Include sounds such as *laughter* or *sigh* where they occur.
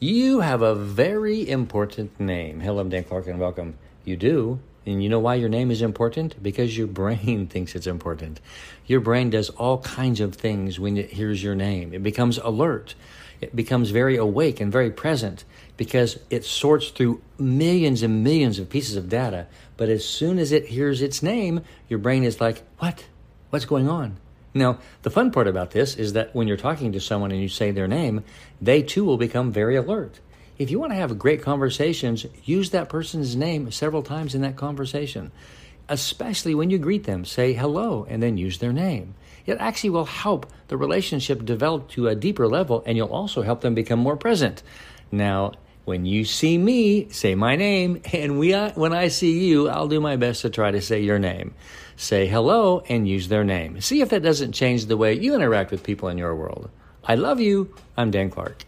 You have a very important name. Hello, I'm Dan Clark, and welcome. You do. And you know why your name is important? Because your brain *laughs* thinks it's important. Your brain does all kinds of things when it hears your name. It becomes alert. It becomes very awake and very present because it sorts through millions and millions of pieces of data. But as soon as it hears its name, your brain is like, What? What's going on? Now, the fun part about this is that when you're talking to someone and you say their name, they too will become very alert. If you want to have great conversations, use that person's name several times in that conversation. Especially when you greet them, say hello and then use their name. It actually will help the relationship develop to a deeper level and you'll also help them become more present. Now, when you see me, say my name, and we, when I see you, I'll do my best to try to say your name. Say hello and use their name. See if that doesn't change the way you interact with people in your world. I love you. I'm Dan Clark.